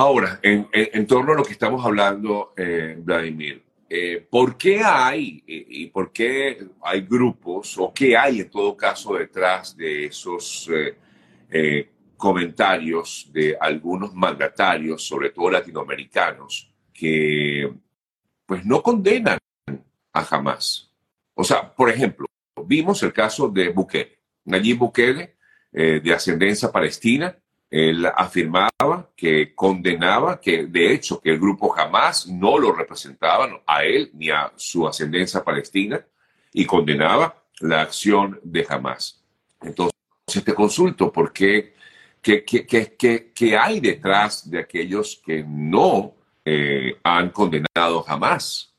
Ahora, en, torno a lo que estamos hablando, eh, Vladimir, eh, ¿por qué hay y por qué hay grupos o qué hay en todo caso detrás de esos eh, comentarios de algunos mandatarios, sobre todo latinoamericanos, que pues no condenan a Hamas? O sea, por ejemplo, vimos el caso de Bukele, Nayib Bukele, de ascendencia palestina, él afirmaba que condenaba, que de hecho que el grupo jamás no lo representaba a él ni a su ascendencia palestina y condenaba la acción de Hamas. Entonces te consulto por qué, qué, hay detrás de aquellos que no eh, han condenado jamás.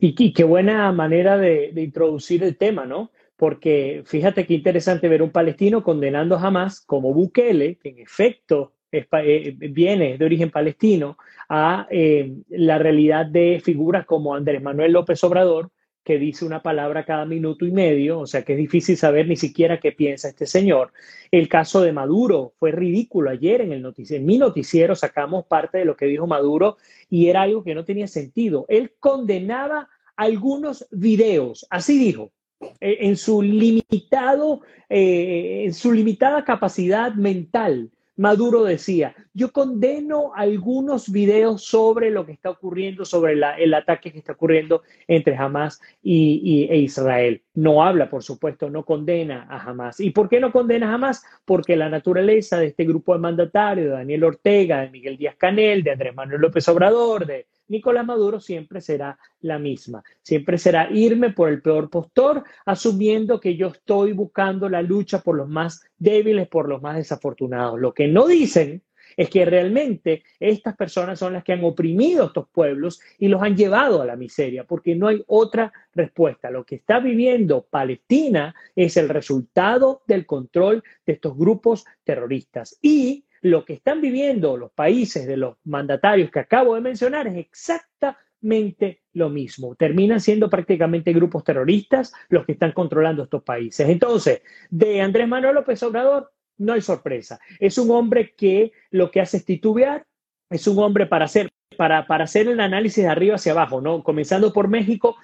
Y, qué buena manera de, de introducir el tema, ¿no? porque fíjate qué interesante ver un palestino condenando jamás como Bukele, que en efecto eh, viene de origen palestino, a eh, la realidad de figuras como Andrés Manuel López Obrador, que dice una palabra cada minuto y medio, o sea que es difícil saber ni siquiera qué piensa este señor. El caso de Maduro fue ridículo. Ayer en, el noticiero, en mi noticiero sacamos parte de lo que dijo Maduro y era algo que no tenía sentido. Él condenaba algunos videos, así dijo, eh, en su limitado, en su limitada capacidad mental. Maduro decía, yo condeno algunos videos sobre lo que está ocurriendo, sobre el ataque que está ocurriendo entre Hamas y, e Israel. No habla, por supuesto, no condena a Hamas. ¿Y por qué no condena a Hamas? Porque la naturaleza de este grupo de mandatarios, de Daniel Ortega, de Miguel Díaz Canel, de Andrés Manuel López Obrador, de Nicolás Maduro siempre será la misma. Siempre será irme por el peor postor, asumiendo que yo estoy buscando la lucha por los más débiles, por los más desafortunados. Lo que no dicen es que realmente estas personas son las que han oprimido a estos pueblos y los han llevado a la miseria, porque no hay otra respuesta. Lo que está viviendo Palestina es el resultado del control de estos grupos terroristas. Y lo que están viviendo los países de los mandatarios que acabo de mencionar es exactamente lo mismo. Terminan siendo prácticamente grupos terroristas los que están controlando estos países. Entonces, de Andrés Manuel López Obrador, no hay sorpresa. Es un hombre que lo que hace es titubear, es un hombre para hacer, para, para hacer el análisis de arriba hacia abajo, ¿no? Comenzando por México,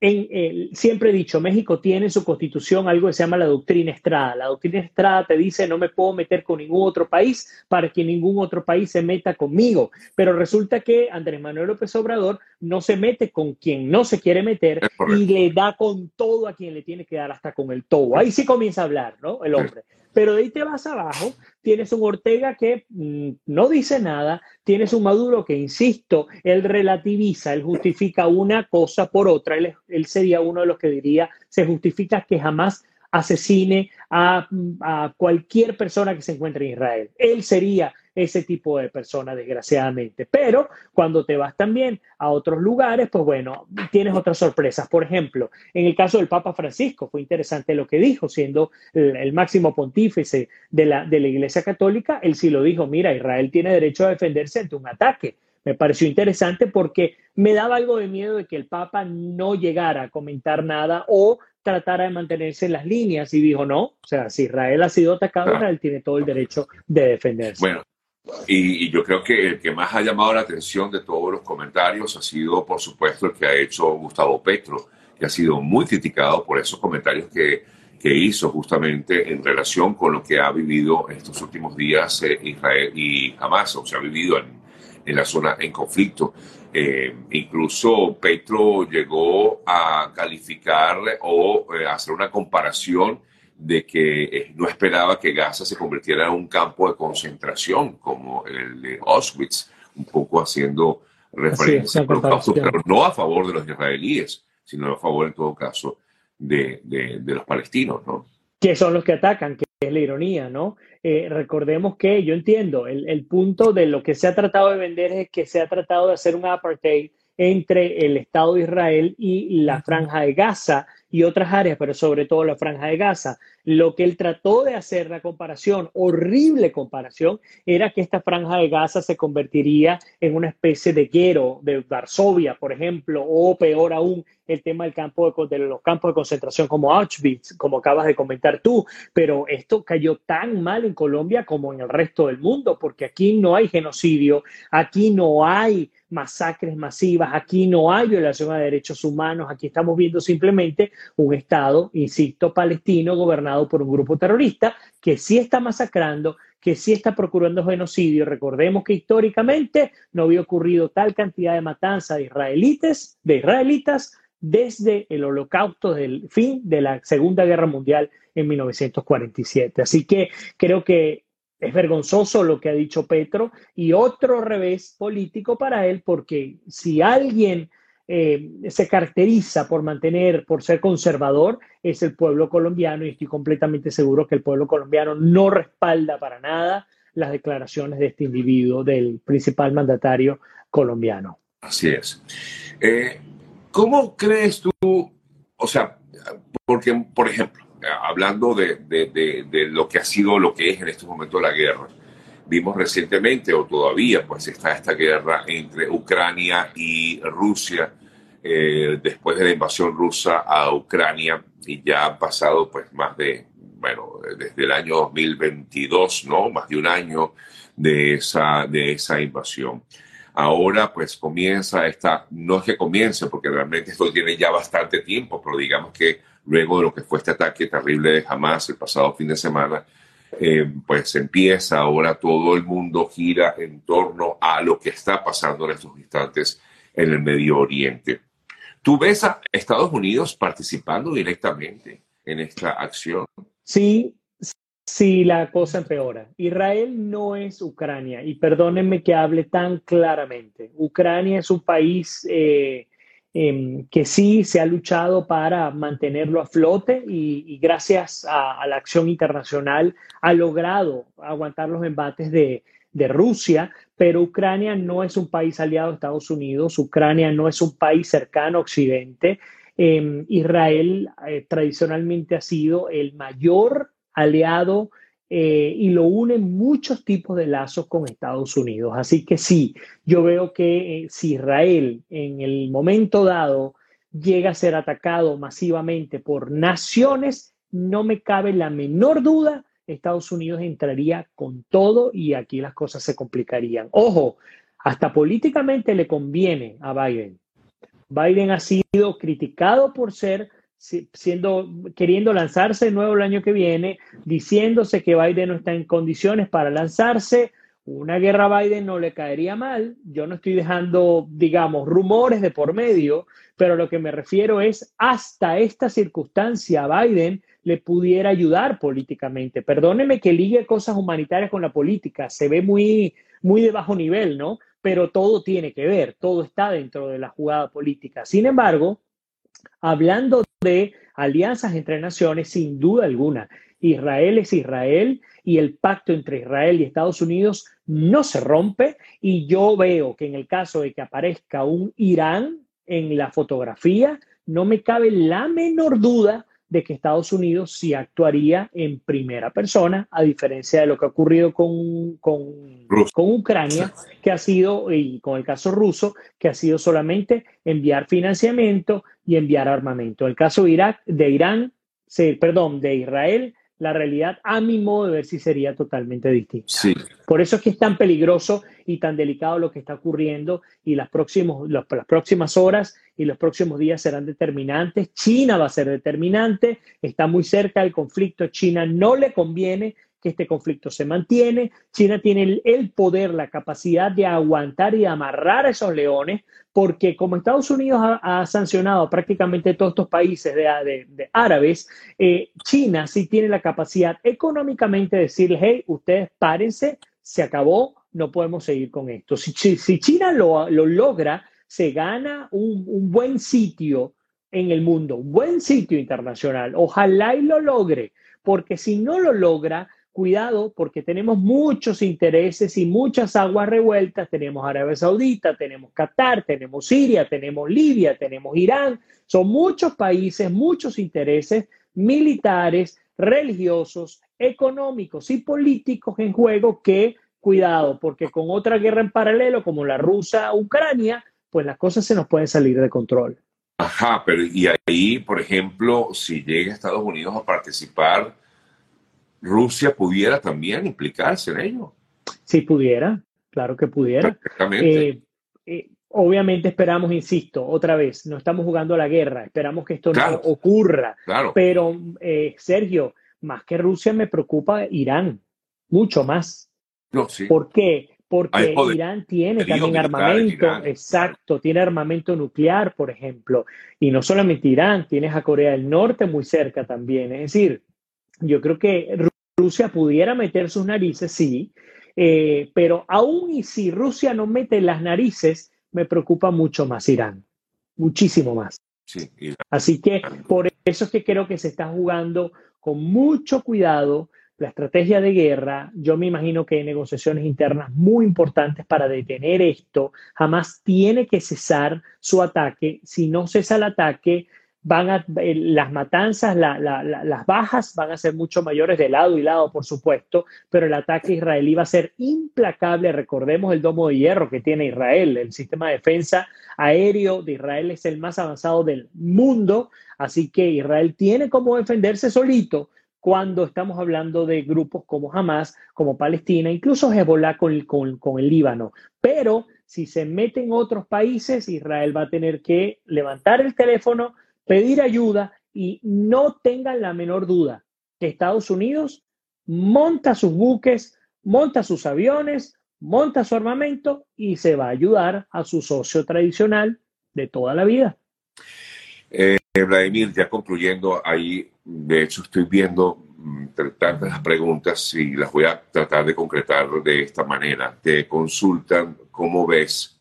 siempre he dicho, México tiene en su constitución algo que se llama la doctrina Estrada. La doctrina Estrada te dice no me puedo meter con ningún otro país para que ningún otro país se meta conmigo. Pero resulta que Andrés Manuel López Obrador no se mete con quien no se quiere meter y le da con todo a quien le tiene que dar hasta con el todo. Ahí sí comienza a hablar, ¿no? El hombre. Pero de ahí te vas abajo, tienes un Ortega que mm, no dice nada, tienes un Maduro que, insisto, él relativiza, él justifica una cosa por otra, él, sería uno de los que diría, se justifica que jamás asesine a, a, cualquier persona que se encuentre en Israel. Él sería ese tipo de persona, desgraciadamente. Pero cuando te vas también a otros lugares, pues bueno, tienes otras sorpresas. Por ejemplo, en el caso del Papa Francisco, fue interesante lo que dijo, siendo el, máximo pontífice de la, de la Iglesia Católica, él sí lo dijo, mira, Israel tiene derecho a defenderse ante un ataque. Me pareció interesante porque me daba algo de miedo de que el Papa no llegara a comentar nada o tratara de mantenerse en las líneas y dijo no, o sea, si Israel ha sido atacado, Israel tiene todo el derecho de defenderse. Bueno, y, yo creo que el que más ha llamado la atención de todos los comentarios ha sido, por supuesto, el que ha hecho Gustavo Petro, que ha sido muy criticado por esos comentarios que, que hizo justamente en relación con lo que ha vivido estos últimos días eh, Israel y Hamas, o sea, ha vivido en, en la zona en conflicto. Eh, incluso Petro llegó a calificar o eh, hacer una comparación de que eh, no esperaba que Gaza se convirtiera en un campo de concentración como el de Auschwitz, un poco haciendo referencia pero no a favor de los israelíes, sino a favor en todo caso de, de, los palestinos, ¿no? Que son los que atacan, que es la ironía, ¿no? Eh, recordemos que yo entiendo, el, el punto de lo que se ha tratado de vender es que se ha tratado de hacer un apartheid entre el Estado de Israel y la franja de Gaza y otras áreas, pero sobre todo la franja de Gaza. Lo que él trató de hacer, la comparación, horrible comparación, era que esta franja de Gaza se convertiría en una especie de guero de Varsovia, por ejemplo, o peor aún, el tema del campo de, los campos de concentración como Auschwitz, como acabas de comentar tú, pero esto cayó tan mal en Colombia como en el resto del mundo, porque aquí no hay genocidio, aquí no hay masacres masivas, aquí no hay violación a derechos humanos, aquí estamos viendo simplemente un Estado, insisto, palestino gobernado por un grupo terrorista que sí está masacrando, que sí está procurando genocidio. Recordemos que históricamente no había ocurrido tal cantidad de matanza de de israelitas desde el holocausto del fin de la Segunda Guerra Mundial en 1947. Así que creo que es vergonzoso lo que ha dicho Petro y otro revés político para él, porque si alguien eh, se caracteriza por mantener, por ser conservador, es el pueblo colombiano y estoy completamente seguro que el pueblo colombiano no respalda para nada las declaraciones de este individuo, del principal mandatario colombiano. Así es. Eh, ¿Cómo crees tú, o sea, porque, por ejemplo, hablando de, de, de, lo que ha sido, lo que es en este momento la guerra, vimos recientemente, o todavía, pues está esta guerra entre Ucrania y Rusia, eh, después de la invasión rusa a Ucrania, y ya han pasado pues más de, bueno, desde el año 2022, ¿no? Más de un año de esa, de esa invasión. Ahora pues comienza esta, no es que comience, porque realmente esto tiene ya bastante tiempo, pero digamos que luego de lo que fue este ataque terrible de Hamas el pasado fin de semana, eh, pues empieza ahora todo el mundo gira en torno a lo que está pasando en estos instantes en el Medio Oriente. ¿Tú ves a Estados Unidos participando directamente en esta acción? Sí, sí, la cosa empeora. Israel no es Ucrania y perdónenme que hable tan claramente. Ucrania es un país eh, Em, que sí se ha luchado para mantenerlo a flote y, gracias a, la acción internacional ha logrado aguantar los embates de, Rusia, pero Ucrania no es un país aliado a Estados Unidos, Ucrania no es un país cercano a Occidente. Em, Israel eh, tradicionalmente ha sido el mayor aliado eh, y lo unen muchos tipos de lazos con Estados Unidos. Así que sí, yo veo que eh, si Israel en el momento dado llega a ser atacado masivamente por naciones, no me cabe la menor duda, Estados Unidos entraría con todo y aquí las cosas se complicarían. Ojo, hasta políticamente le conviene a Biden. Biden ha sido criticado por ser siendo, queriendo lanzarse de nuevo el año que viene, diciéndose que Biden no está en condiciones para lanzarse. Una guerra a Biden no le caería mal. Yo no estoy dejando, digamos, rumores de por medio, pero lo que me refiero es hasta esta circunstancia Biden le pudiera ayudar políticamente. Perdóneme que ligue cosas humanitarias con la política, se ve muy, muy de bajo nivel, ¿no? Pero todo tiene que ver, todo está dentro de la jugada política. Sin embargo, hablando de alianzas entre naciones, sin duda alguna. Israel es Israel y el pacto entre Israel y Estados Unidos no se rompe y yo veo que en el caso de que aparezca un Irán en la fotografía, no me cabe la menor duda de que Estados Unidos sí actuaría en primera persona, a diferencia de lo que ha ocurrido con, con, con, Ucrania, que ha sido, y con el caso ruso, que ha sido solamente enviar financiamiento y enviar armamento. El caso de, Irak, de Irán, perdón, de Israel, la realidad, a mi modo de ver, sí sería totalmente distinta. Sí. Por eso es que es tan peligroso y tan delicado lo que está ocurriendo y las, próximos, las próximas horas y los próximos días serán determinantes. China va a ser determinante, está muy cerca del conflicto. China no le conviene que este conflicto se mantiene. China tiene el, poder, la capacidad de aguantar y amarrar a esos leones, porque como Estados Unidos ha, sancionado prácticamente todos estos países de, árabes, eh, China sí tiene la capacidad económicamente de decirle, hey, ustedes párense, se acabó, no podemos seguir con esto. Si, si China lo, lo, logra, se gana un, un buen sitio en el mundo, un buen sitio internacional. Ojalá y lo logre, porque si no lo logra, cuidado porque tenemos muchos intereses y muchas aguas revueltas. Tenemos Arabia Saudita, tenemos Qatar, tenemos Siria, tenemos Libia, tenemos Irán. Son muchos países, muchos intereses militares, religiosos, económicos y políticos en juego que, cuidado, porque con otra guerra en paralelo como la rusa-Ucrania, pues las cosas se nos pueden salir de control. Ajá, pero y ahí, por ejemplo, si llega Estados Unidos a participar, Rusia pudiera también implicarse en ello. Si pudiera, claro que pudiera. Perfectamente. Eh, eh, obviamente esperamos, insisto, otra vez, no estamos jugando la guerra, esperamos que esto Claro. no ocurra. claro. Pero, eh, Sergio, más que Rusia me preocupa Irán, mucho más. No, sí. ¿Por qué? Porque Irán tiene también armamento, Irán. exacto, tiene armamento nuclear, por ejemplo. Y no solamente Irán, tienes a Corea del Norte muy cerca también. Es decir, yo creo que Rusia pudiera meter sus narices, sí, eh, pero aún y si Rusia no mete las narices, me preocupa mucho más Irán, muchísimo más. Sí, Irán. Así que por eso es que creo que se está jugando con mucho cuidado la estrategia de guerra. Yo me imagino que hay negociaciones internas muy importantes para detener esto. Jamás tiene que cesar su ataque. Si no cesa el ataque, van a, eh, las matanzas, la- la- la- las bajas van a ser mucho mayores de lado y lado, por supuesto, pero el ataque israelí va a ser implacable. Recordemos el domo de hierro que tiene Israel, el sistema de defensa aéreo de Israel es el más avanzado del mundo, así que Israel tiene cómo defenderse solito cuando estamos hablando de grupos como Hamas, como Palestina, incluso Hezbollah con, con- con el Líbano. Pero si se meten otros países, Israel va a tener que levantar el teléfono, pedir ayuda y no tengan la menor duda que Estados Unidos monta sus buques, monta sus aviones, monta su armamento y se va a ayudar a su socio tradicional de toda la vida. Eh, Vladimir, ya concluyendo, ahí de hecho estoy viendo mm, tantas preguntas y las voy a tratar de concretar de esta manera. Te consultan cómo ves,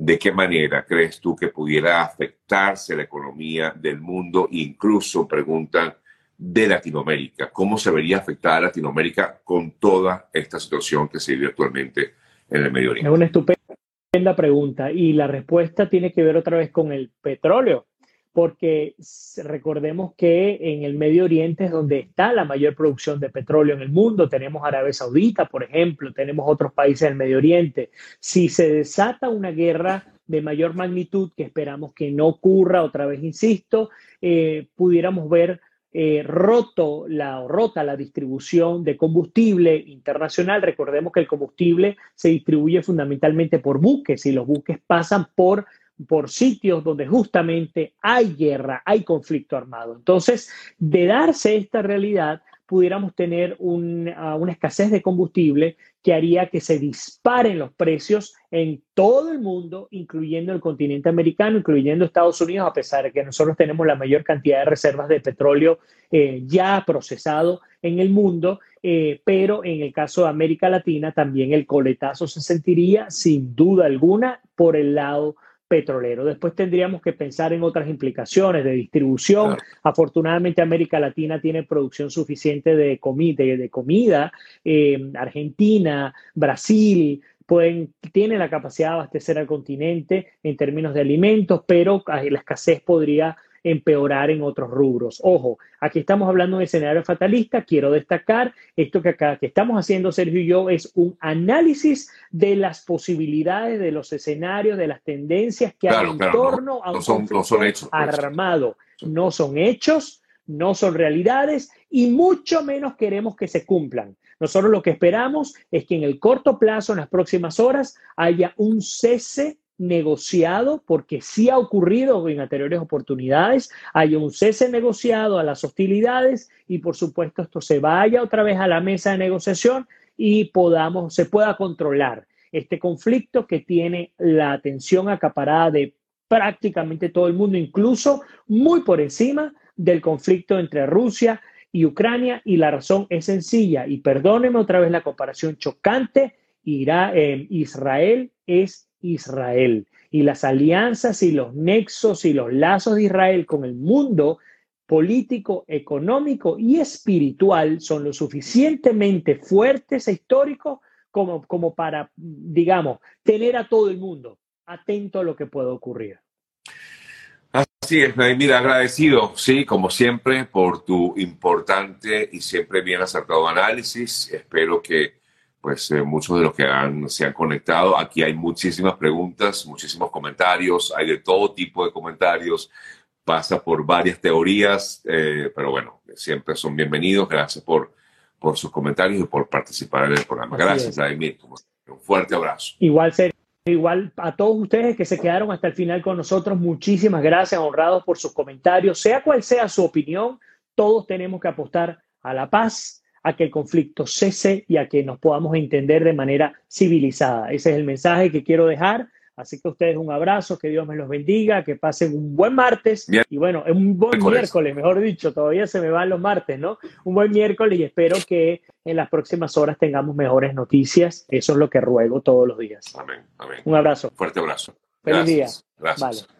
de qué manera crees tú que pudiera afectarse la economía del mundo, incluso preguntan de Latinoamérica, cómo se vería afectada Latinoamérica con toda esta situación que se vive actualmente en el Medio Es Oriente. una estupenda pregunta y la respuesta tiene que ver otra vez con el petróleo, porque recordemos que en el Medio Oriente es donde está la mayor producción de petróleo en el mundo. Tenemos Arabia Saudita, por ejemplo, tenemos otros países del Medio Oriente. Si se desata una guerra de mayor magnitud, que esperamos que no ocurra, otra vez insisto, eh, pudiéramos ver eh, roto la, rota la distribución de combustible internacional. Recordemos que el combustible se distribuye fundamentalmente por buques y los buques pasan por, por sitios donde justamente hay guerra, hay conflicto armado. Entonces, de darse esta realidad, pudiéramos tener uh, una escasez de combustible que haría que se disparen los precios en todo el mundo, incluyendo el continente americano, incluyendo Estados Unidos, a pesar de que nosotros tenemos la mayor cantidad de reservas de petróleo eh, ya procesado en el mundo, eh, pero en el caso de América Latina también el coletazo se sentiría sin duda alguna por el lado petrolero. Después tendríamos que pensar en otras implicaciones de distribución. Claro. Afortunadamente América Latina tiene producción suficiente de, comi de, de comida. Eh, Argentina, Brasil, pueden, tienen la capacidad de abastecer al continente en términos de alimentos, pero la escasez podría empeorar en otros rubros. Ojo, aquí estamos hablando de un escenario fatalista. Quiero destacar esto que acá que estamos haciendo Sergio y yo es un análisis de las posibilidades, de los escenarios, de las tendencias que Claro, hay en claro, torno no, a un no son- no son hechos, pues. armado. No son hechos, no son realidades y mucho menos queremos que se cumplan. Nosotros lo que esperamos es que en el corto plazo, en las próximas horas, haya un cese negociado, porque sí ha ocurrido en anteriores oportunidades, haya un cese negociado a las hostilidades y por supuesto esto se vaya otra vez a la mesa de negociación y podamos, se pueda controlar este conflicto que tiene la atención acaparada de prácticamente todo el mundo, incluso muy por encima del conflicto entre Rusia y Ucrania. Y la razón es sencilla y perdónenme otra vez la comparación chocante, irá, eh, Israel es Israel y las alianzas y los nexos y los lazos de Israel con el mundo político, económico y espiritual son lo suficientemente fuertes e históricos como, como para, digamos, tener a todo el mundo atento a lo que pueda ocurrir. Así es, Vladimir, agradecido, sí, como siempre, por tu importante y siempre bien acertado análisis. Espero que pues eh, muchos de los que han, se han conectado. Aquí hay muchísimas preguntas, muchísimos comentarios, hay de todo tipo de comentarios, pasa por varias teorías, eh, pero bueno, siempre son bienvenidos. Gracias por, por sus comentarios y por participar en el programa. Gracias, Vladimir. Un fuerte abrazo. Igual, igual a todos ustedes que se quedaron hasta el final con nosotros, muchísimas gracias, honrados por sus comentarios. Sea cual sea su opinión, todos tenemos que apostar a la paz, a que el conflicto cese y a que nos podamos entender de manera civilizada. Ese es el mensaje que quiero dejar. Así que a ustedes un abrazo, que Dios me los bendiga, que pasen un buen martes y bueno, un buen miércoles, mejor dicho, todavía se me van los martes, ¿no? Un buen miércoles y espero que en las próximas horas tengamos mejores noticias. Eso es lo que ruego todos los días. Amén, amén. Un abrazo. Fuerte abrazo. Feliz día. Gracias.